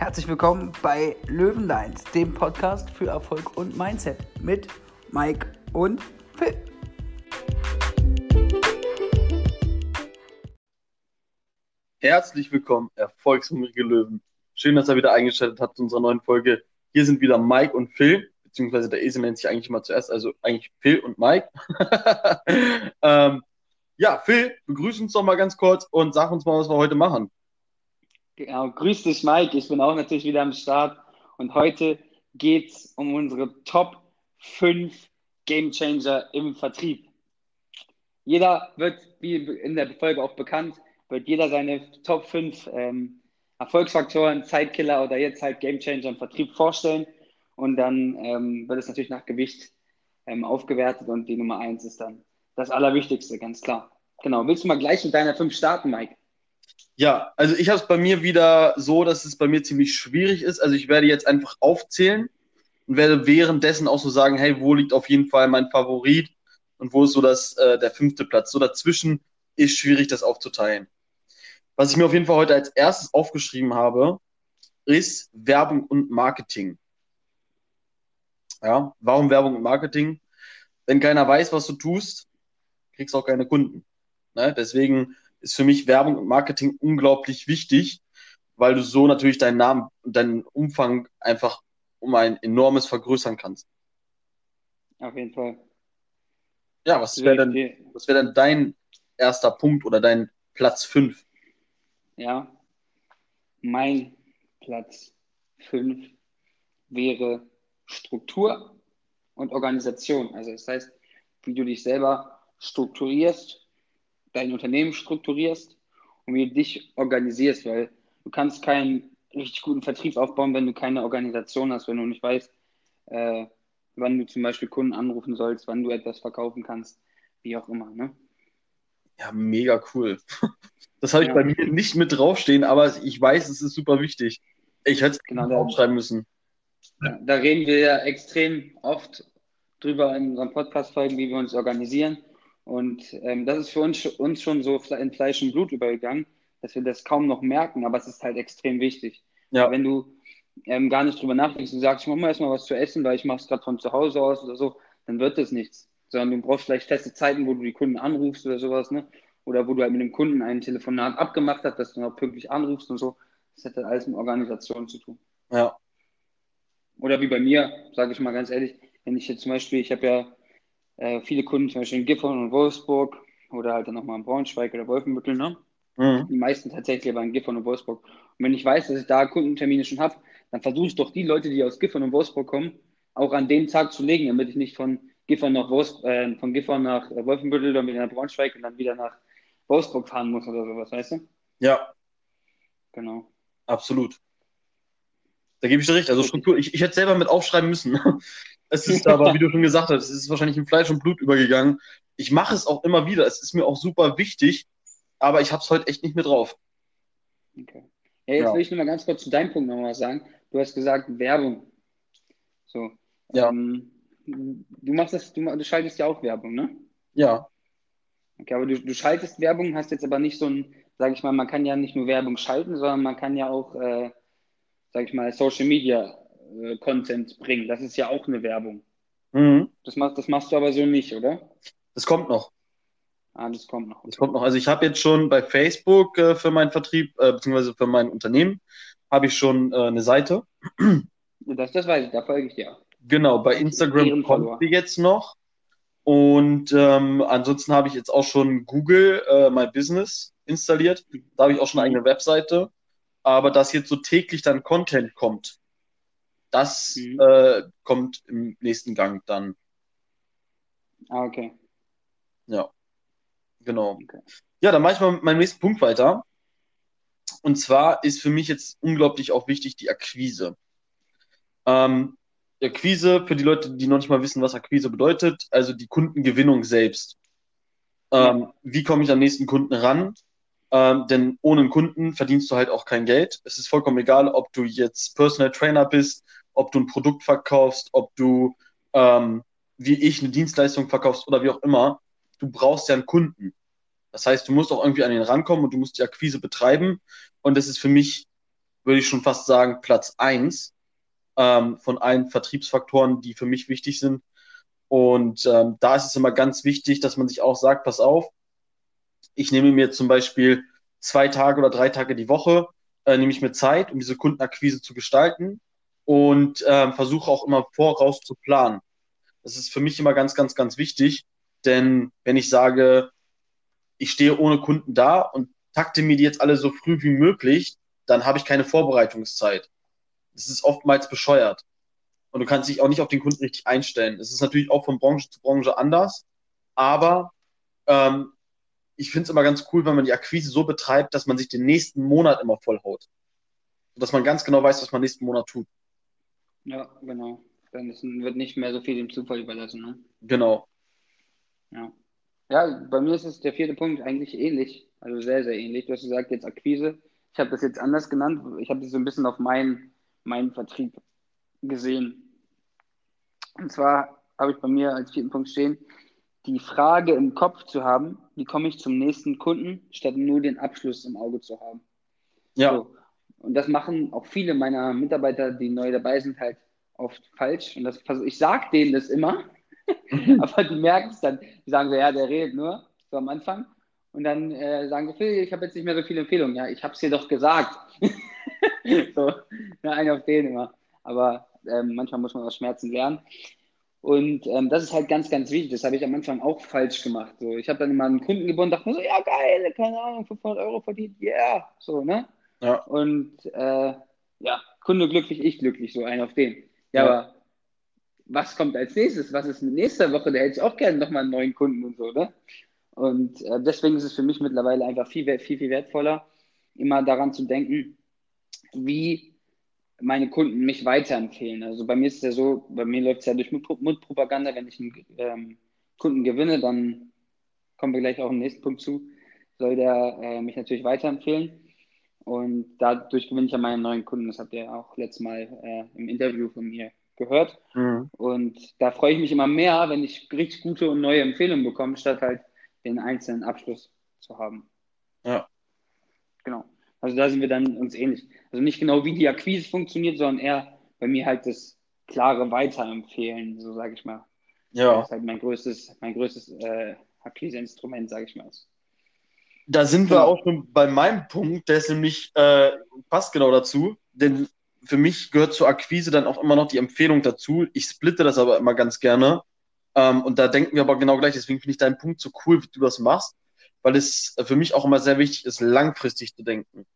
Herzlich willkommen bei Löwenlines, dem Podcast für Erfolg und Mindset mit Mike und Phil. Herzlich willkommen, erfolgshungrige Löwen. Schön, dass ihr wieder eingeschaltet habt zu unserer neuen Folge. Hier sind wieder Mike und Phil, beziehungsweise der Esel nennt sich eigentlich immer zuerst, also eigentlich Phil und Mike. ähm, ja, Phil, begrüß uns doch mal ganz kurz und sag uns mal, was wir heute machen. Genau, grüß dich, Mike. Ich bin auch natürlich wieder am Start. Und heute geht es um unsere Top 5 Game Changer im Vertrieb. Jeder wird, wie in der Folge auch bekannt, wird jeder seine Top 5 ähm, Erfolgsfaktoren, Zeitkiller oder jetzt halt Game Changer im Vertrieb vorstellen. Und dann ähm, wird es natürlich nach Gewicht ähm, aufgewertet und die Nummer 1 ist dann das Allerwichtigste, ganz klar. Genau. Willst du mal gleich mit deiner 5 starten, Mike? Ja, also ich habe es bei mir wieder so, dass es bei mir ziemlich schwierig ist. Also ich werde jetzt einfach aufzählen und werde währenddessen auch so sagen, hey, wo liegt auf jeden Fall mein Favorit und wo ist so das, äh, der fünfte Platz. So dazwischen ist schwierig, das aufzuteilen. Was ich mir auf jeden Fall heute als erstes aufgeschrieben habe, ist Werbung und Marketing. Ja, warum Werbung und Marketing? Wenn keiner weiß, was du tust, kriegst du auch keine Kunden. Ne? Deswegen ist für mich Werbung und Marketing unglaublich wichtig, weil du so natürlich deinen Namen und deinen Umfang einfach um ein enormes vergrößern kannst. Auf jeden Fall. Ja, was wäre denn, was wäre denn dein erster Punkt oder dein Platz 5? Ja, mein Platz 5 wäre Struktur und Organisation. Also das heißt, wie du dich selber strukturierst dein Unternehmen strukturierst und wie du dich organisierst, weil du kannst keinen richtig guten Vertrieb aufbauen, wenn du keine Organisation hast, wenn du nicht weißt, äh, wann du zum Beispiel Kunden anrufen sollst, wann du etwas verkaufen kannst, wie auch immer. Ne? Ja, mega cool. Das habe ich ja. bei mir nicht mit draufstehen, aber ich weiß, es ist super wichtig. Ich hätte es genau aufschreiben müssen. Da reden wir ja extrem oft drüber in unseren Podcast-Folgen, wie wir uns organisieren. Und ähm, das ist für uns, uns schon so in Fleisch und Blut übergegangen, dass wir das kaum noch merken, aber es ist halt extrem wichtig. Ja. Wenn du ähm, gar nicht drüber nachdenkst und sagst, ich mache mal erstmal was zu essen, weil ich mache es gerade von zu Hause aus oder so, dann wird das nichts. Sondern du brauchst vielleicht feste Zeiten, wo du die Kunden anrufst oder sowas, ne? Oder wo du halt mit dem Kunden ein Telefonat abgemacht hast, dass du noch pünktlich anrufst und so. Das hat halt alles mit Organisation zu tun. Ja. Oder wie bei mir, sage ich mal ganz ehrlich, wenn ich jetzt zum Beispiel, ich habe ja äh, viele Kunden zum Beispiel in Gifhorn und Wolfsburg oder halt dann nochmal in Braunschweig oder Wolfenbüttel, ne? Mhm. Die meisten tatsächlich aber in Gifhorn und Wolfsburg. Und wenn ich weiß, dass ich da Kundentermine schon habe, dann versuche ich doch die Leute, die aus Gifhorn und Wolfsburg kommen, auch an dem Tag zu legen, damit ich nicht von Gifhorn nach, Wolfs äh, von Gifhorn nach Wolfenbüttel, dann wieder nach Braunschweig und dann wieder nach Wolfsburg fahren muss oder sowas, weißt du? Ja. Genau. Absolut. Da gebe ich dir recht. Also Struktur, ich, ich hätte selber mit aufschreiben müssen. Es ist aber, wie du schon gesagt hast, es ist wahrscheinlich in Fleisch und Blut übergegangen. Ich mache es auch immer wieder. Es ist mir auch super wichtig, aber ich habe es heute echt nicht mehr drauf. Okay. Ja, jetzt ja. will ich nur mal ganz kurz zu deinem Punkt nochmal sagen. Du hast gesagt Werbung. So. Ja. Ähm, du machst das, du, du, schaltest ja auch Werbung, ne? Ja. Okay, aber du, du schaltest Werbung, hast jetzt aber nicht so ein, sage ich mal, man kann ja nicht nur Werbung schalten, sondern man kann ja auch, äh, sage ich mal, Social Media äh, Content bringen. Das ist ja auch eine Werbung. Mhm. Das, machst, das machst du aber so nicht, oder? Das kommt noch. Ah, das kommt noch. Das kommt noch. Also ich habe jetzt schon bei Facebook äh, für meinen Vertrieb, äh, beziehungsweise für mein Unternehmen, habe ich schon äh, eine Seite. Das, das weiß ich, da folge ich dir. Genau, bei Instagram kommt die jetzt noch. Und ähm, ansonsten habe ich jetzt auch schon Google äh, My Business installiert. Da habe ich auch schon eine eigene Webseite. Aber dass jetzt so täglich dann Content kommt, das mhm. äh, kommt im nächsten Gang dann. Ah, okay. Ja, genau. Okay. Ja, dann mache ich mal mit meinem nächsten Punkt weiter. Und zwar ist für mich jetzt unglaublich auch wichtig die Akquise. Ähm, Akquise, für die Leute, die noch nicht mal wissen, was Akquise bedeutet, also die Kundengewinnung selbst. Ähm, wie komme ich am nächsten Kunden ran? Ähm, denn ohne einen Kunden verdienst du halt auch kein Geld. Es ist vollkommen egal, ob du jetzt Personal Trainer bist, ob du ein Produkt verkaufst, ob du ähm, wie ich eine Dienstleistung verkaufst oder wie auch immer, du brauchst ja einen Kunden. Das heißt, du musst auch irgendwie an den rankommen und du musst die Akquise betreiben. Und das ist für mich würde ich schon fast sagen, Platz eins ähm, von allen Vertriebsfaktoren, die für mich wichtig sind. Und ähm, da ist es immer ganz wichtig, dass man sich auch sagt, pass auf, ich nehme mir zum Beispiel zwei Tage oder drei Tage die Woche, äh, nehme ich mir Zeit, um diese Kundenakquise zu gestalten und äh, versuche auch immer voraus zu planen. Das ist für mich immer ganz, ganz, ganz wichtig, denn wenn ich sage, ich stehe ohne Kunden da und takte mir die jetzt alle so früh wie möglich, dann habe ich keine Vorbereitungszeit. Das ist oftmals bescheuert. Und du kannst dich auch nicht auf den Kunden richtig einstellen. Es ist natürlich auch von Branche zu Branche anders, aber ähm, ich finde es immer ganz cool, wenn man die Akquise so betreibt, dass man sich den nächsten Monat immer vollhaut. Dass man ganz genau weiß, was man nächsten Monat tut. Ja, genau. Dann wird nicht mehr so viel dem Zufall überlassen. Ne? Genau. Ja. ja, bei mir ist es der vierte Punkt eigentlich ähnlich. Also sehr, sehr ähnlich. Du hast gesagt, jetzt Akquise. Ich habe das jetzt anders genannt. Ich habe das so ein bisschen auf meinen, meinen Vertrieb gesehen. Und zwar habe ich bei mir als vierten Punkt stehen, die Frage im Kopf zu haben, wie komme ich zum nächsten Kunden, statt nur den Abschluss im Auge zu haben. Ja. So. Und das machen auch viele meiner Mitarbeiter, die neu dabei sind, halt oft falsch. Und das, also ich sage denen das immer, aber die merken es dann. Die sagen so, ja, der redet nur, so am Anfang. Und dann äh, sagen sie, Phil, ich habe jetzt nicht mehr so viele Empfehlungen. Ja, ich habe es dir doch gesagt. so, ja, einer auf den immer. Aber ähm, manchmal muss man aus Schmerzen lernen. Und ähm, das ist halt ganz, ganz wichtig. Das habe ich am Anfang auch falsch gemacht. So, ich habe dann immer einen Kunden gebunden, dachte mir so, ja geil, keine Ahnung, 500 Euro verdient, yeah, so, ne? Ja. Und äh, ja, Kunde glücklich, ich glücklich, so ein auf den. Ja, Ja. aber was kommt als nächstes? Was ist mit nächster Woche? Da hätte ich auch gerne nochmal einen neuen Kunden und so, ne? Und äh, deswegen ist es für mich mittlerweile einfach viel, viel, viel wertvoller, immer daran zu denken, wie meine Kunden mich weiterempfehlen. Also bei mir ist es ja so, bei mir läuft es ja durch Mund- Mundpropaganda, wenn ich einen ähm, Kunden gewinne, dann kommen wir gleich auch im nächsten Punkt zu, soll der äh, mich natürlich weiterempfehlen. Und dadurch gewinne ich ja meine neuen Kunden. Das habt ihr auch letztes Mal äh, im Interview von mir gehört. Mhm. Und da freue ich mich immer mehr, wenn ich richtig gute und neue Empfehlungen bekomme, statt halt den einzelnen Abschluss zu haben. Ja. Genau. Also da sind wir dann uns ähnlich. Also nicht genau, wie die Akquise funktioniert, sondern eher bei mir halt das klare Weiterempfehlen, so sage ich mal. Das Ja. ist halt mein größtes, mein größtes äh, Akquiseinstrument, sage ich mal. Da sind wir Genau. auch schon bei meinem Punkt, der ist nämlich, äh, passt genau dazu, denn für mich gehört zur Akquise dann auch immer noch die Empfehlung dazu. Ich splitte das aber immer ganz gerne. Ähm, und da denken wir aber genau gleich, deswegen finde ich deinen Punkt so cool, wie du das machst, weil es für mich auch immer sehr wichtig ist, langfristig zu denken.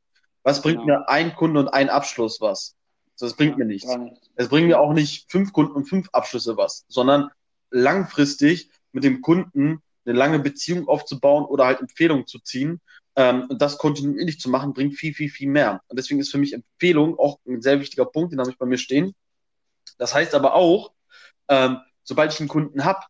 Was bringt Genau. mir ein Kunde und ein Abschluss was? Das bringt mir nichts. Nicht. Es bringt mir auch nicht fünf Kunden und fünf Abschlüsse was, sondern langfristig mit dem Kunden eine lange Beziehung aufzubauen oder halt Empfehlungen zu ziehen. Ähm, und das kontinuierlich zu machen, bringt viel, viel, viel mehr. Und deswegen ist für mich Empfehlung auch ein sehr wichtiger Punkt, den habe ich bei mir stehen. Das heißt aber auch, ähm, sobald ich einen Kunden habe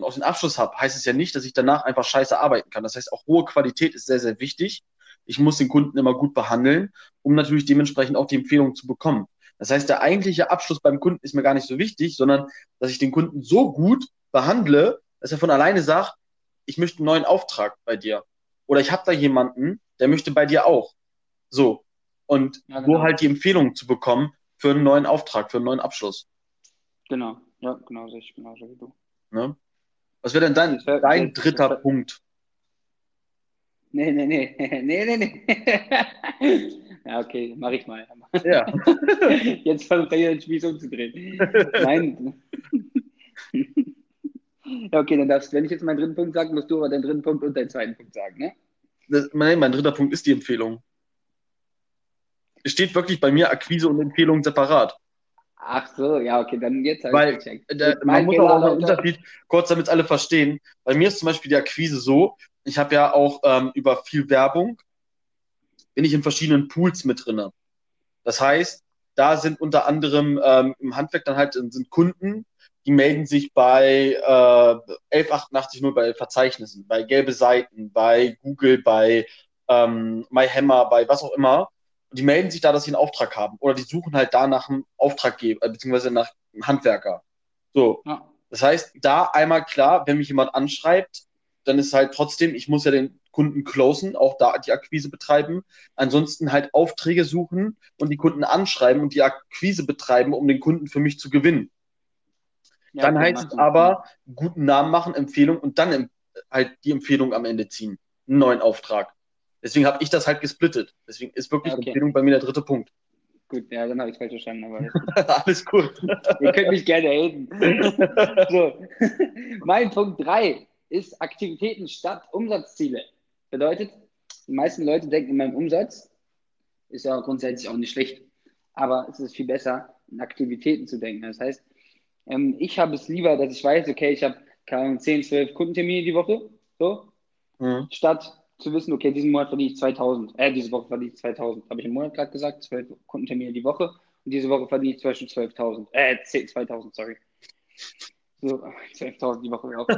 und auch den Abschluss habe, heißt es ja nicht, dass ich danach einfach scheiße arbeiten kann. Das heißt, auch hohe Qualität ist sehr, sehr wichtig. Ich muss den Kunden immer gut behandeln, um natürlich dementsprechend auch die Empfehlung zu bekommen. Das heißt, der eigentliche Abschluss beim Kunden ist mir gar nicht so wichtig, sondern dass ich den Kunden so gut behandle, dass er von alleine sagt, ich möchte einen neuen Auftrag bei dir. Oder ich habe da jemanden, der möchte bei dir auch. So. Und Ja, wo genau. halt die Empfehlung zu bekommen für einen neuen Auftrag, für einen neuen Abschluss. Genau. Ja, genau sehe ich genauso wie du. Ne? Was wäre denn dein, dein dritter Punkt? Nee, nee, nee. nee, nee, nee. ja, okay, mache ich mal. Ja. Jetzt versucht er hier den Spieß umzudrehen. Nein. ja, okay, dann darfst wenn ich jetzt meinen dritten Punkt sage, musst du aber deinen dritten Punkt und deinen zweiten Punkt sagen, ne? Das, nein, mein dritter Punkt ist die Empfehlung. Es steht wirklich bei mir Akquise und Empfehlung separat. Ach so, ja, okay, dann jetzt habe Weil ich gecheckt. äh, Mein man muss Fehler, auch noch einen. Unterschied, kurz damit alle verstehen. Bei mir ist zum Beispiel die Akquise so, ich habe ja auch ähm, über viel Werbung, bin ich in verschiedenen Pools mit drinne. Das heißt, da sind unter anderem ähm, im Handwerk dann halt sind Kunden, die melden sich bei äh, 11880 bei Verzeichnissen, bei gelbe Seiten, bei Google, bei ähm, MyHammer, bei was auch immer. Die melden sich da, dass sie einen Auftrag haben. Oder die suchen halt da nach einem Auftraggeber, äh, beziehungsweise nach einem Handwerker. So. Ja, Das heißt, da einmal klar, wenn mich jemand anschreibt, dann ist halt trotzdem, ich muss ja den Kunden closen, auch da die Akquise betreiben. Ansonsten halt Aufträge suchen und die Kunden anschreiben und die Akquise betreiben, um den Kunden für mich zu gewinnen. Ja, dann heißt es aber, guten Namen machen, Empfehlung und dann halt die Empfehlung am Ende ziehen. Einen neuen Auftrag. Deswegen habe ich das halt gesplittet. Deswegen ist wirklich okay. Empfehlung bei mir der dritte Punkt. Gut, ja, dann habe ich falsch verstanden. Aber Alles gut. Ihr könnt mich gerne haten. so. mein Punkt 3 ist Aktivitäten statt Umsatzziele. Bedeutet, die meisten Leute denken in meinem Umsatz, ist ja grundsätzlich auch nicht schlecht, aber es ist viel besser, in Aktivitäten zu denken. Das heißt, ähm, ich habe es lieber, dass ich weiß, okay, ich habe 10, 12 Kundentermine die Woche, so, mhm. statt zu wissen, okay, diesen Monat verdiene ich 2000, äh, diese Woche verdiene ich 2000, habe ich im Monat gerade gesagt, 12 Kundentermine die Woche und diese Woche verdiene ich zum Beispiel 12.000, äh, 10, 2000, sorry. So, 12.000 die Woche wäre auch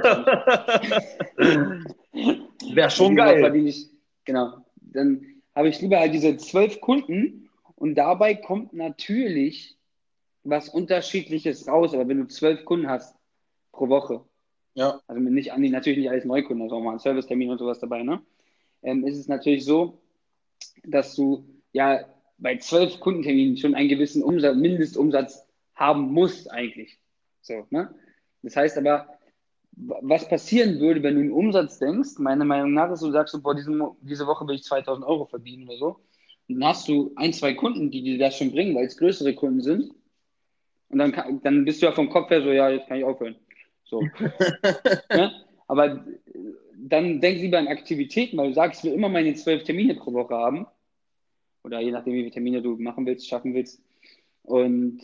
Wäre schon geil. Ich, genau. Dann habe ich lieber halt diese zwölf Kunden und dabei kommt natürlich was Unterschiedliches raus. Aber wenn du zwölf Kunden hast pro Woche, ja. also nicht an die, natürlich nicht alles Neukunden, also auch mal ein Servicetermin und sowas dabei, ne? Ähm, ist es natürlich so, dass du ja bei zwölf Kundenterminen schon einen gewissen Umsatz, Mindestumsatz haben musst eigentlich. So, ne? Das heißt aber, was passieren würde, wenn du einen Umsatz denkst, meiner Meinung nach, ist, du sagst, boah, diesen, diese Woche will ich 2000 Euro verdienen oder so, und dann hast du ein, zwei Kunden, die dir das schon bringen, weil es größere Kunden sind, und dann, kann, dann bist du ja vom Kopf her so, ja, jetzt kann ich aufhören. So. ja? Aber dann denk lieber an Aktivitäten, weil du sagst, ich will immer meine zwölf Termine pro Woche haben. Oder je nachdem, wie viele Termine du machen willst, schaffen willst. Und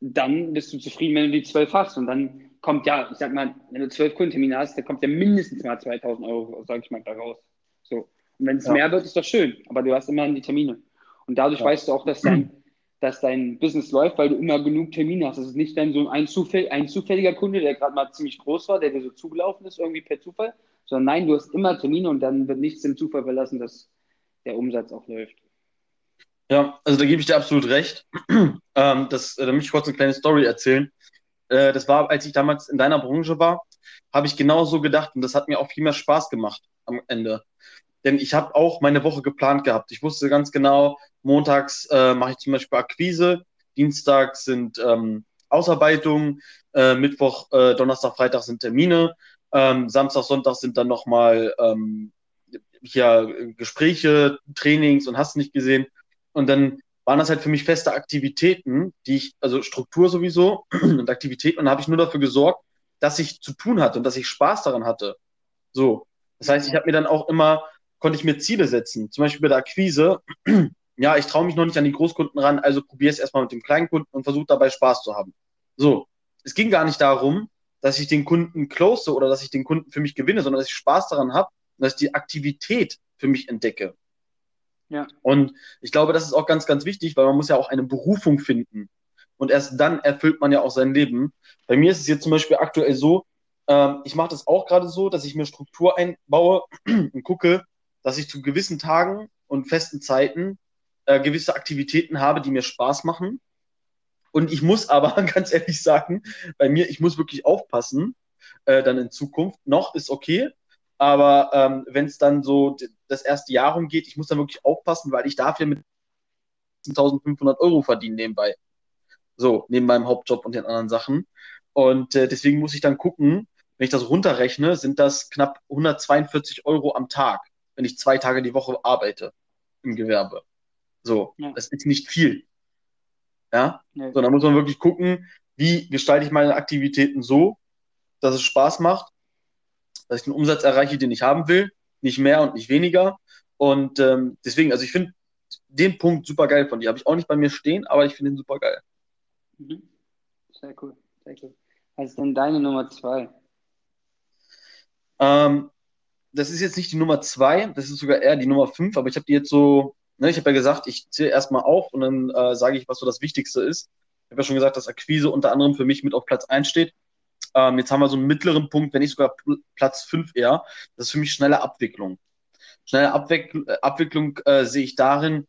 dann bist du zufrieden, wenn du die zwölf hast. Und dann kommt ja, ich sag mal, wenn du zwölf Kundentermine hast, dann kommt ja mindestens mal 2000 Euro, sag ich mal, da raus. So. Und wenn es ja. mehr wird, ist das schön. Aber du hast immer die Termine. Und dadurch ja. weißt du auch, dass dein, dass dein Business läuft, weil du immer genug Termine hast. Das ist nicht dann so ein, Zufall, ein zufälliger Kunde, der gerade mal ziemlich groß war, der dir so zugelaufen ist, irgendwie per Zufall, sondern nein, du hast immer Termine und dann wird nichts dem Zufall verlassen, dass der Umsatz auch läuft. Ja, also da gebe ich dir absolut recht. ähm, das, äh, da möchte ich kurz eine kleine Story erzählen. Äh, das war, als ich damals in deiner Branche war, habe ich genau so gedacht und das hat mir auch viel mehr Spaß gemacht am Ende. Denn ich habe auch meine Woche geplant gehabt. Ich wusste ganz genau, montags äh, mache ich zum Beispiel Akquise, Dienstag sind ähm, Ausarbeitungen, äh, Mittwoch, äh, Donnerstag, Freitag sind Termine, ähm, Samstag, Sonntag sind dann nochmal ähm, hier Gespräche, Trainings und hast nicht gesehen. Und dann waren das halt für mich feste Aktivitäten, die ich, also Struktur sowieso und Aktivitäten, und habe ich nur dafür gesorgt, dass ich zu tun hatte und dass ich Spaß daran hatte. So. Das heißt, ich habe mir dann auch immer, konnte ich mir Ziele setzen. Zum Beispiel bei der Akquise, ja, ich traue mich noch nicht an die Großkunden ran, also probiere es erstmal mit dem Kleinkunden und versuche dabei Spaß zu haben. So. Es ging gar nicht darum, dass ich den Kunden close oder dass ich den Kunden für mich gewinne, sondern dass ich Spaß daran habe und dass ich die Aktivität für mich entdecke. Ja. Und ich glaube, das ist auch ganz, ganz wichtig, weil man muss ja auch eine Berufung finden. Und erst dann erfüllt man ja auch sein Leben. Bei mir ist es jetzt zum Beispiel aktuell so, ähm, ich mache das auch gerade so, dass ich mir Struktur einbaue und gucke, dass ich zu gewissen Tagen und festen Zeiten äh, gewisse Aktivitäten habe, die mir Spaß machen. Und ich muss aber ganz ehrlich sagen, bei mir, ich muss wirklich aufpassen, äh, dann in Zukunft. Noch ist okay, aber ähm, wenn es dann so das erste Jahr rumgeht, ich muss dann wirklich aufpassen, weil ich dafür mit 1500 Euro verdienen nebenbei. So, neben meinem Hauptjob und den anderen Sachen. Und äh, deswegen muss ich dann gucken, wenn ich das runterrechne, sind das knapp 142 Euro am Tag, wenn ich zwei Tage die Woche arbeite im Gewerbe. So, ja. das ist nicht viel. Ja, ja. so, dann muss man wirklich gucken, wie gestalte ich meine Aktivitäten so, dass es Spaß macht dass ich den Umsatz erreiche, den ich haben will, nicht mehr und nicht weniger. Und ähm, deswegen, also ich finde den Punkt super geil von dir. Habe ich auch nicht bei mir stehen, aber ich finde ihn super geil. Mhm. Sehr cool, sehr cool. Was ist denn deine Nummer zwei? Ähm, das ist jetzt nicht die Nummer zwei, das ist sogar eher die Nummer fünf, aber ich habe die jetzt so, ne, ich habe ja gesagt, ich zähle erstmal auf und dann äh, sage ich, was so das Wichtigste ist. Ich habe ja schon gesagt, dass Akquise unter anderem für mich mit auf Platz 1 steht. Ähm, jetzt haben wir so einen mittleren Punkt, wenn nicht sogar Platz 5 eher. Das ist für mich schnelle Abwicklung. Schnelle Abwick Abwicklung äh, sehe ich darin,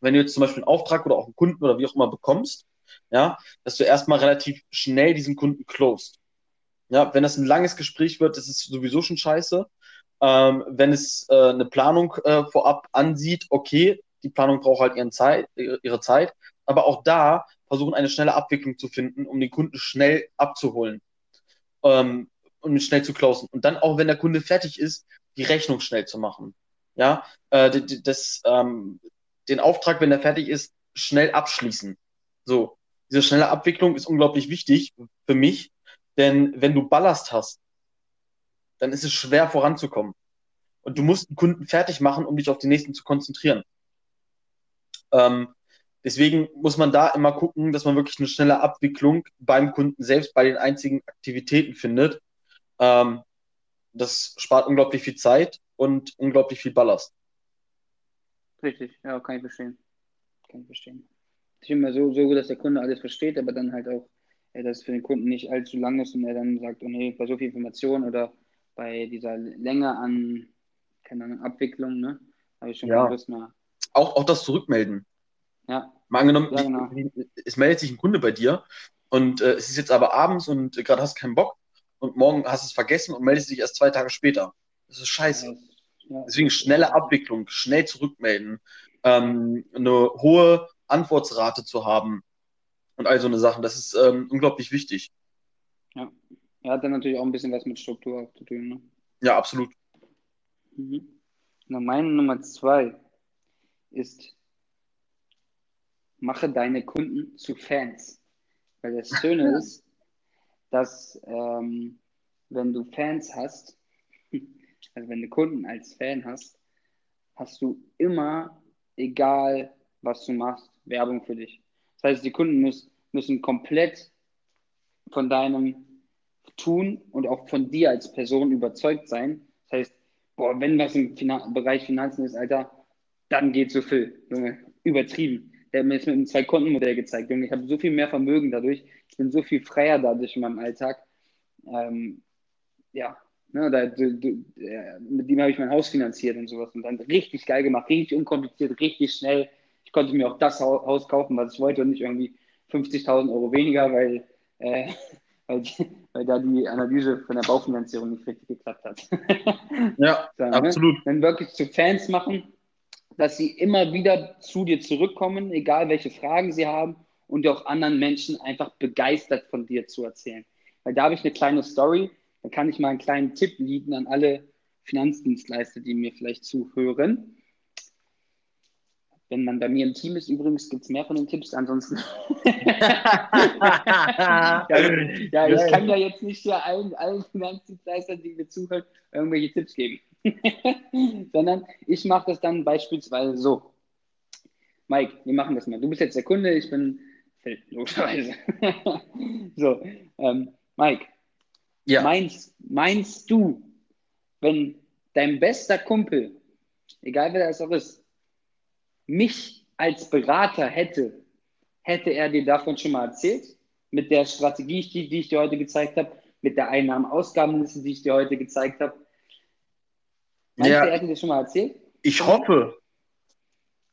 wenn du jetzt zum Beispiel einen Auftrag oder auch einen Kunden oder wie auch immer bekommst, ja, dass du erstmal relativ schnell diesen Kunden closed. Ja, wenn das ein langes Gespräch wird, das ist sowieso schon scheiße. Ähm, wenn es äh, eine Planung äh, vorab ansieht, okay, die Planung braucht halt ihren Zeit, ihre Zeit, aber auch da versuchen, eine schnelle Abwicklung zu finden, um den Kunden schnell abzuholen ähm, und schnell zu closen. Und dann auch, wenn der Kunde fertig ist, die Rechnung schnell zu machen. Ja, äh, das, ähm, den Auftrag, wenn er fertig ist, schnell abschließen. So, diese schnelle Abwicklung ist unglaublich wichtig für mich, denn wenn du Ballast hast, dann ist es schwer voranzukommen. Und du musst den Kunden fertig machen, um dich auf den nächsten zu konzentrieren. Ähm, deswegen muss man da immer gucken, dass man wirklich eine schnelle Abwicklung beim Kunden selbst bei den einzigen Aktivitäten findet. Ähm, das spart unglaublich viel Zeit und unglaublich viel Ballast. Richtig, ja, kann ich verstehen. Kann ich verstehen. Ist immer so, so dass der Kunde alles versteht, aber dann halt auch, äh, dass es für den Kunden nicht allzu lang ist und er dann sagt, oh nee, bei so viel Information oder bei dieser Länge an, keine Ahnung, Abwicklung, ne, habe ich schon Ja. Lust mehr. Auch, auch das Zurückmelden. Ja, Mal angenommen, Ja, genau. es meldet sich ein Kunde bei dir und äh, es ist jetzt aber abends und äh, gerade hast du keinen Bock und morgen hast du es vergessen und meldest dich erst zwei Tage später. Das ist scheiße. ja, Deswegen schnelle Abwicklung, schnell zurückmelden, ähm, eine hohe Antwortsrate zu haben und all so eine Sachen. Das ist ähm, unglaublich wichtig. Ja, hat dann natürlich auch ein bisschen was mit Struktur auch zu tun, ne? Ja, absolut. Mhm. Na, meine Nummer zwei ist, mache deine Kunden zu Fans. Weil das Schöne ist, dass ähm, wenn du Fans hast, also wenn du Kunden als Fan hast, hast du immer, egal was du machst, Werbung für dich. Das heißt, die Kunden müssen, müssen komplett von deinem Tun und auch von dir als Person überzeugt sein. Das heißt, boah, wenn was im Finan Bereich Finanzen ist, Alter, dann geht so viel. Junge, übertrieben. Der hat mir jetzt mit einem Zwei-Konten-Modell gezeigt. Junge, ich habe so viel mehr Vermögen dadurch. Ich bin so viel freier dadurch in meinem Alltag. Ähm, ja, ne, da, du, du, äh, mit dem habe ich mein Haus finanziert und sowas. Und dann richtig geil gemacht, richtig unkompliziert, richtig schnell. Ich konnte mir auch das Hau- Haus kaufen, was ich wollte und nicht irgendwie 50.000 Euro weniger, weil, äh, weil, weil da die Analyse von der Baufinanzierung nicht richtig geklappt hat. Ja, So, ne? absolut. Dann wirklich zu Fans machen, dass sie immer wieder zu dir zurückkommen, egal welche Fragen sie haben und auch anderen Menschen einfach begeistert von dir zu erzählen. Weil da habe ich eine kleine Story, da kann ich mal einen kleinen Tipp liegen an alle Finanzdienstleister, die mir vielleicht zuhören. Wenn man bei mir im Team ist, übrigens gibt es mehr von den Tipps, ansonsten. ja, ja, ich kann ja jetzt nicht hier allen, allen Finanzdienstleistern, die mir zuhören, irgendwelche Tipps geben. Sondern ich mache das dann beispielsweise so. Mike, wir machen das mal. Du bist jetzt der Kunde, ich bin Phil, logischerweise. so, ähm, Mike, Ja. meinst, meinst du, wenn dein bester Kumpel, egal wer das auch ist, mich als Berater hätte, hätte er dir davon schon mal erzählt? Mit der Strategie, die, die ich dir heute gezeigt habe, mit der Einnahmen-Ausgabenliste, die ich dir heute gezeigt habe. Meinst Ja. du, er hätte dir schon mal erzählt? Ich hoffe.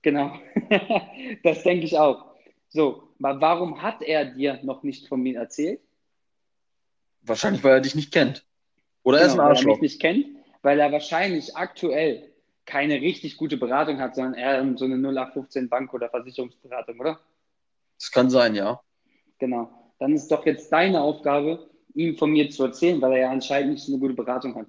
Genau. das denke ich auch. So, warum hat er dir noch nicht von mir erzählt? Wahrscheinlich, weil er dich nicht kennt. Oder er ist ein Genau, weil er Arschloch. mich nicht kennt, weil er wahrscheinlich aktuell keine richtig gute Beratung hat, sondern eher so eine 0815 Bank- oder Versicherungsberatung, oder? Das kann sein, ja. Genau. Dann ist doch jetzt deine Aufgabe, ihm von mir zu erzählen, weil er ja anscheinend nicht so eine gute Beratung hat.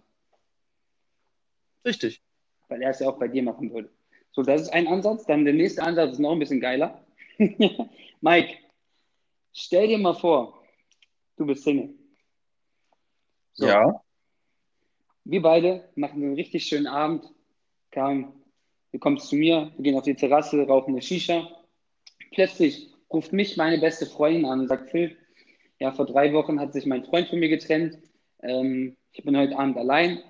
Richtig. Weil er es ja auch bei dir machen würde. So, das ist ein Ansatz. Dann der nächste Ansatz ist noch ein bisschen geiler. Mike, stell dir mal vor, du bist Single. So, Ja. Wir beide machen einen richtig schönen Abend. Kam, du kommst zu mir, wir gehen auf die Terrasse, rauchen eine Shisha. Plötzlich ruft mich meine beste Freundin an und sagt, Phil, ja, vor drei Wochen hat sich mein Freund von mir getrennt. Ähm, ich bin heute Abend allein.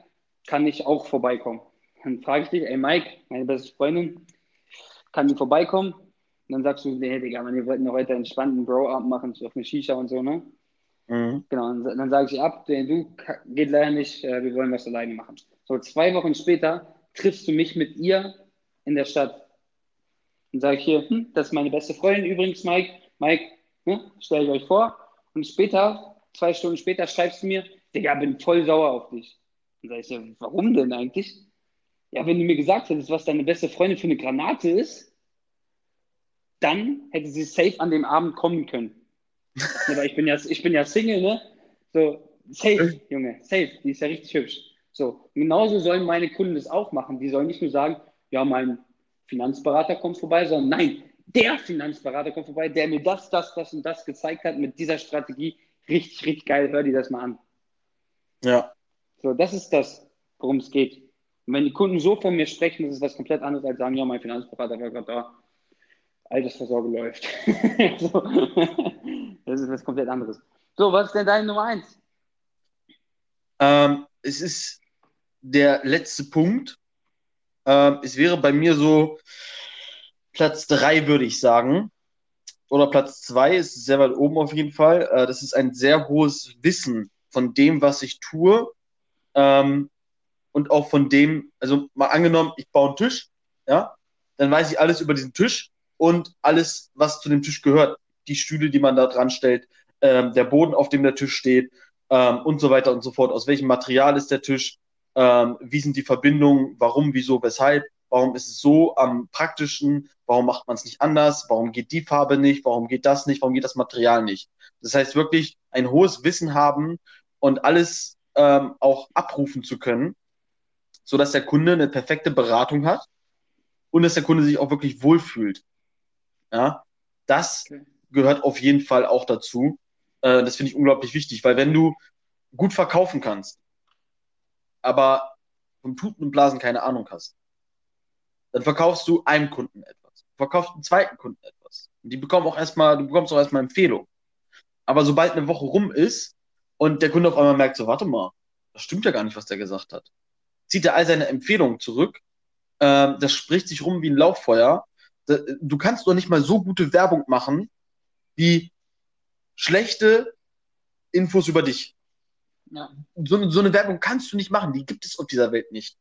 Kann ich auch vorbeikommen? Dann frage ich dich, ey Mike, meine beste Freundin, kann die vorbeikommen? Und dann sagst du, nee, Digga, man, wir wollten heute einen entspannten Bro-Abend machen, auf eine Shisha und so, ne? Mhm. Genau, und dann sage ich ab, du geht leider nicht, äh, wir wollen was alleine machen. So, zwei Wochen später triffst du mich mit ihr in der Stadt. Und sage ich hier, hm, das ist meine beste Freundin übrigens, Mike. Mike, ne, stelle ich euch vor. Und später, zwei Stunden später, schreibst du mir, Digga, bin voll sauer auf dich. Dann sage ich, warum denn eigentlich? Ja, wenn du mir gesagt hättest, was deine beste Freundin für eine Granate ist, dann hätte sie safe an dem Abend kommen können. Aber ich bin ja, ich bin ja Single, ne? So, safe, Junge, safe. Die ist ja richtig hübsch. So, genauso sollen meine Kunden das auch machen. Die sollen nicht nur sagen, ja, mein Finanzberater kommt vorbei, sondern nein, der Finanzberater kommt vorbei, der mir das, das, das und das gezeigt hat mit dieser Strategie. Richtig, richtig geil, hör dir das mal an. Ja. So, das ist das, worum es geht. Und wenn die Kunden so von mir sprechen, das ist was komplett anderes als sagen, ja, mein Finanzberater war gerade da, Altersvorsorge läuft. so. Das ist was komplett anderes. So, was ist denn deine Nummer eins? Ähm, es ist der letzte Punkt. Ähm, es wäre bei mir so Platz drei, würde ich sagen. Oder Platz zwei ist sehr weit oben auf jeden Fall. Äh, das ist ein sehr hohes Wissen von dem, was ich tue. Ähm, und auch von dem, also mal angenommen, ich baue einen Tisch, ja, dann weiß ich alles über diesen Tisch und alles, was zu dem Tisch gehört. Die Stühle, die man da dran stellt, ähm, der Boden, auf dem der Tisch steht ähm, und so weiter und so fort. Aus welchem Material ist der Tisch? Ähm, wie sind die Verbindungen? Warum, wieso, weshalb? Warum ist es so am praktischen? Warum macht man es nicht anders? Warum geht die Farbe nicht? Warum geht das nicht? Warum geht das Material nicht? Das heißt wirklich ein hohes Wissen haben und alles ähm, auch abrufen zu können, so dass der Kunde eine perfekte Beratung hat und dass der Kunde sich auch wirklich wohlfühlt. Ja, das okay. gehört auf jeden Fall auch dazu. Äh, das finde ich unglaublich wichtig, weil wenn du gut verkaufen kannst, aber vom Tuten und Blasen keine Ahnung hast, dann verkaufst du einem Kunden etwas, verkaufst einem zweiten Kunden etwas. Und die bekommen auch erstmal, du bekommst auch erstmal Empfehlung. Aber sobald eine Woche rum ist und der Kunde auf einmal merkt, so, warte mal, das stimmt ja gar nicht, was der gesagt hat, zieht er all seine Empfehlungen zurück, äh, das spricht sich rum wie ein Lauffeuer du kannst doch nicht mal so gute Werbung machen, wie schlechte Infos über dich. Ja. So, so eine Werbung kannst du nicht machen, die gibt es auf dieser Welt nicht.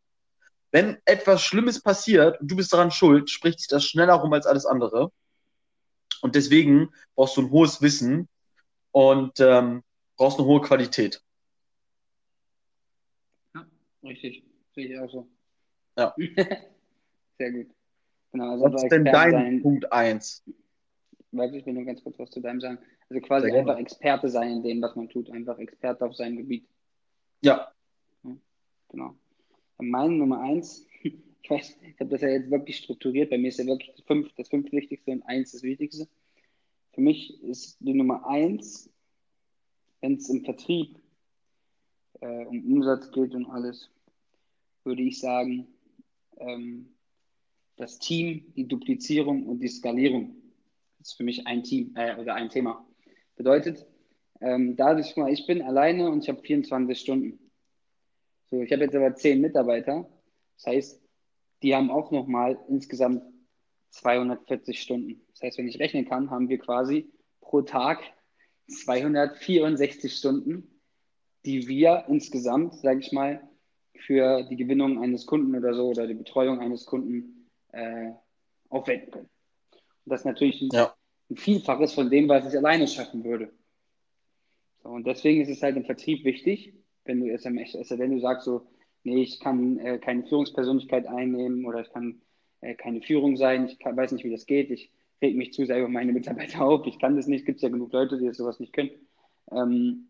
Wenn etwas Schlimmes passiert und du bist daran schuld, spricht sich das schneller rum als alles andere. Und deswegen brauchst du ein hohes Wissen und ähm, brauchst eine hohe Qualität. Ja, richtig. Sehe ich auch so. Ja. Sehr gut. Genau, also was ist denn dein sein. Punkt 1? Warte, ich will nur ganz kurz was zu deinem sagen. Also quasi einfach Experte sein in dem, was man tut. Einfach Experte auf seinem Gebiet. Ja. ja genau. Meine Nummer 1, ich weiß, ich habe das ja jetzt wirklich strukturiert. Bei mir ist ja wirklich das, fünf, das fünftwichtigste und 1 das Wichtigste. Für mich ist die Nummer 1, wenn es im Vertrieb äh, um Umsatz geht und alles, würde ich sagen, ähm, das Team, die Duplizierung und die Skalierung. Ist für mich ein Team äh, oder ein Thema. Bedeutet, ähm, dadurch, ich bin alleine und ich habe 24 Stunden. So, ich habe jetzt aber 10 Mitarbeiter. Das heißt, die haben auch nochmal insgesamt 240 Stunden. Das heißt, wenn ich rechnen kann, haben wir quasi pro Tag 264 Stunden, die wir insgesamt, sage ich mal, für die Gewinnung eines Kunden oder so oder die Betreuung eines Kunden äh, aufwenden können. Und das ist natürlich ein, ja. Ein, Vielfaches von dem, was ich alleine schaffen würde. So, und deswegen ist es halt im Vertrieb wichtig, wenn du SMS, also wenn du sagst so, nee, ich kann äh, keine Führungspersönlichkeit einnehmen oder ich kann äh, keine Führung sein, ich kann, weiß nicht, wie das geht, ich reg mich zu sehr über meine Mitarbeiter auf, ich kann das nicht, gibt es ja genug Leute, die das sowas nicht können, ähm,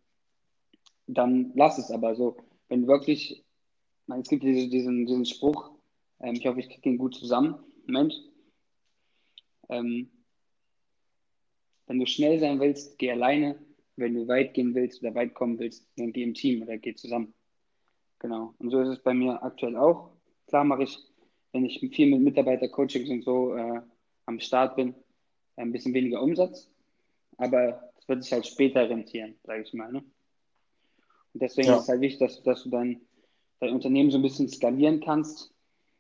dann lass es aber so. Wenn wirklich, es gibt diese, diesen, diesen Spruch, ähm, ich hoffe, ich kriege ihn gut zusammen. Moment. Ähm, wenn du schnell sein willst, geh alleine. Wenn du weit gehen willst oder weit kommen willst, dann geh im Team oder geh zusammen. Genau. Und so ist es bei mir aktuell auch. Klar mache ich, wenn ich viel mit Mitarbeiter-Coachings und so äh, am Start bin, ein bisschen weniger Umsatz. Aber es wird sich halt später rentieren, sage ich mal. Ne? Und deswegen ja. ist es halt wichtig, dass, dass du dein, dein Unternehmen so ein bisschen skalieren kannst,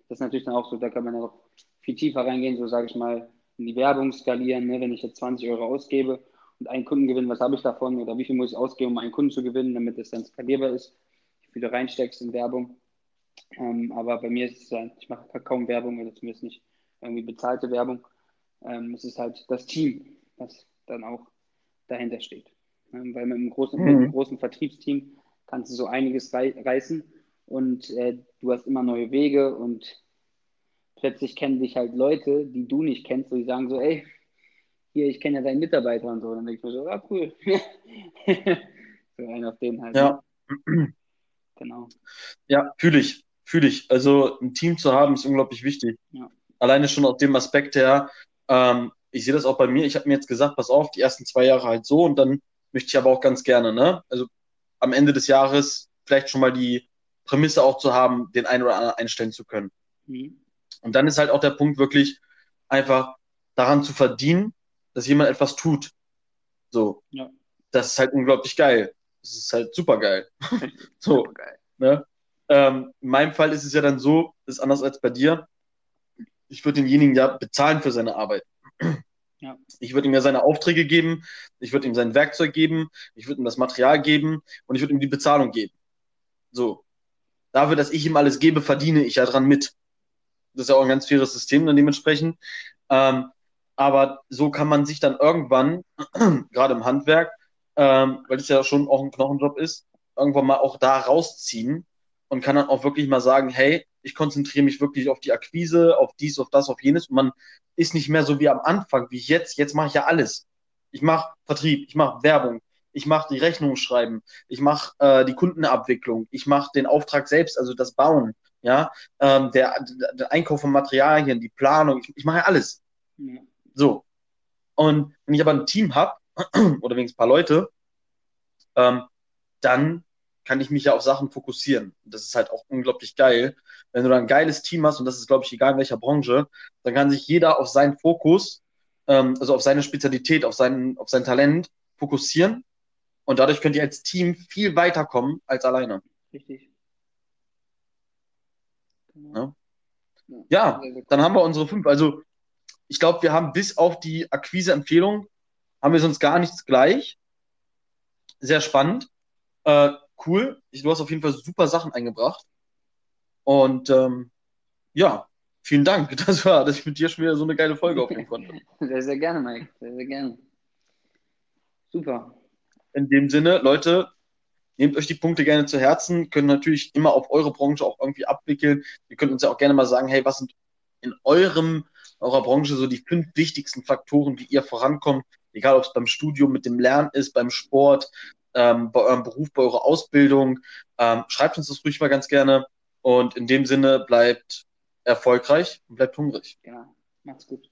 das ist natürlich dann auch so, da kann man ja auch viel tiefer reingehen, so sage ich mal, in die Werbung skalieren. Ne? Wenn ich jetzt 20 Euro ausgebe und einen Kunden gewinne, was habe ich davon oder wie viel muss ich ausgeben, um einen Kunden zu gewinnen, damit es dann skalierbar ist, wie viel du reinsteckst in Werbung. Ähm, aber bei mir ist es halt, ich mache kaum Werbung oder zumindest nicht irgendwie bezahlte Werbung. Ähm, es ist halt das Team, was dann auch dahinter steht. Ähm, weil mit einem großen, mhm. einem großen Vertriebsteam kannst du so einiges rei reißen und äh, du hast immer neue Wege und plötzlich kennen dich halt Leute, die du nicht kennst, und die sagen so, ey, hier, ich kenne ja deinen Mitarbeiter und so. Und dann denke ich mir so, ah, cool. so ein auf den halt. Ja. Ne? Genau. Ja, fühle ich. Fühle ich. Also ein Team zu haben ist unglaublich wichtig. Ja. Alleine schon aus dem Aspekt her, ähm, ich sehe das auch bei mir. Ich habe mir jetzt gesagt, pass auf, die ersten zwei Jahre halt so und dann möchte ich aber auch ganz gerne, ne? Also am Ende des Jahres vielleicht schon mal die Prämisse auch zu haben, den einen oder anderen einstellen zu können. Mhm. Und dann ist halt auch der Punkt wirklich einfach daran zu verdienen, dass jemand etwas tut. So. Ja. Das ist halt unglaublich geil. Das ist halt super geil. so. Super geil. Ne? Ähm, in meinem Fall ist es ja dann so, ist anders als bei dir. Ich würde denjenigen ja bezahlen für seine Arbeit. Ja. Ich würde ihm ja seine Aufträge geben, ich würde ihm sein Werkzeug geben, ich würde ihm das Material geben und ich würde ihm die Bezahlung geben. So. Dafür, dass ich ihm alles gebe, verdiene ich ja dran mit. Das ist ja auch ein ganz faires System dann dementsprechend. Ähm, aber so kann man sich dann irgendwann, gerade im Handwerk, ähm, weil es ja schon auch ein Knochenjob ist, irgendwann mal auch da rausziehen und kann dann auch wirklich mal sagen, hey, ich konzentriere mich wirklich auf die Akquise, auf dies, auf das, auf jenes. Und man ist nicht mehr so wie am Anfang, wie jetzt. Jetzt mache ich ja alles. Ich mache Vertrieb, ich mache Werbung, ich mache die Rechnung schreiben, ich mache äh, die Kundenabwicklung, ich mache den Auftrag selbst, also das Bauen, ja, ähm, der, der Einkauf von Materialien, die Planung, ich, ich mache ja alles. Ja. So. Und wenn ich aber ein Team habe, oder wenigstens ein paar Leute, ähm, dann kann ich mich ja auf Sachen fokussieren. Das ist halt auch unglaublich geil. Wenn du da ein geiles Team hast, und das ist, glaube ich, egal in welcher Branche, dann kann sich jeder auf seinen Fokus, ähm, also auf seine Spezialität, auf sein, auf sein Talent fokussieren. Und dadurch könnt ihr als Team viel weiterkommen als alleine. Richtig. Ja. Ja, Sehr, sehr cool. dann haben wir unsere fünf. Also ich glaube, wir haben bis auf die Akquise-Empfehlung, haben wir sonst gar nichts gleich. Sehr spannend. Äh, cool. Ich, du hast auf jeden Fall super Sachen eingebracht. Und ähm, ja, vielen Dank, dass, wir, dass ich mit dir schon wieder so eine geile Folge aufnehmen konnte. Sehr, sehr gerne, Mike. Sehr, sehr gerne. Super. In dem Sinne, Leute, nehmt euch die Punkte gerne zu Herzen, können natürlich immer auf eure Branche auch irgendwie abwickeln. Ihr könnt uns ja auch gerne mal sagen, hey, was sind in eurem, eurer Branche so die fünf wichtigsten Faktoren, wie ihr vorankommt, egal ob es beim Studium mit dem Lernen ist, beim Sport, ähm, bei eurem Beruf, bei eurer Ausbildung. Ähm, schreibt uns das ruhig mal ganz gerne. Und in dem Sinne bleibt erfolgreich und bleibt hungrig. Ja, macht's gut.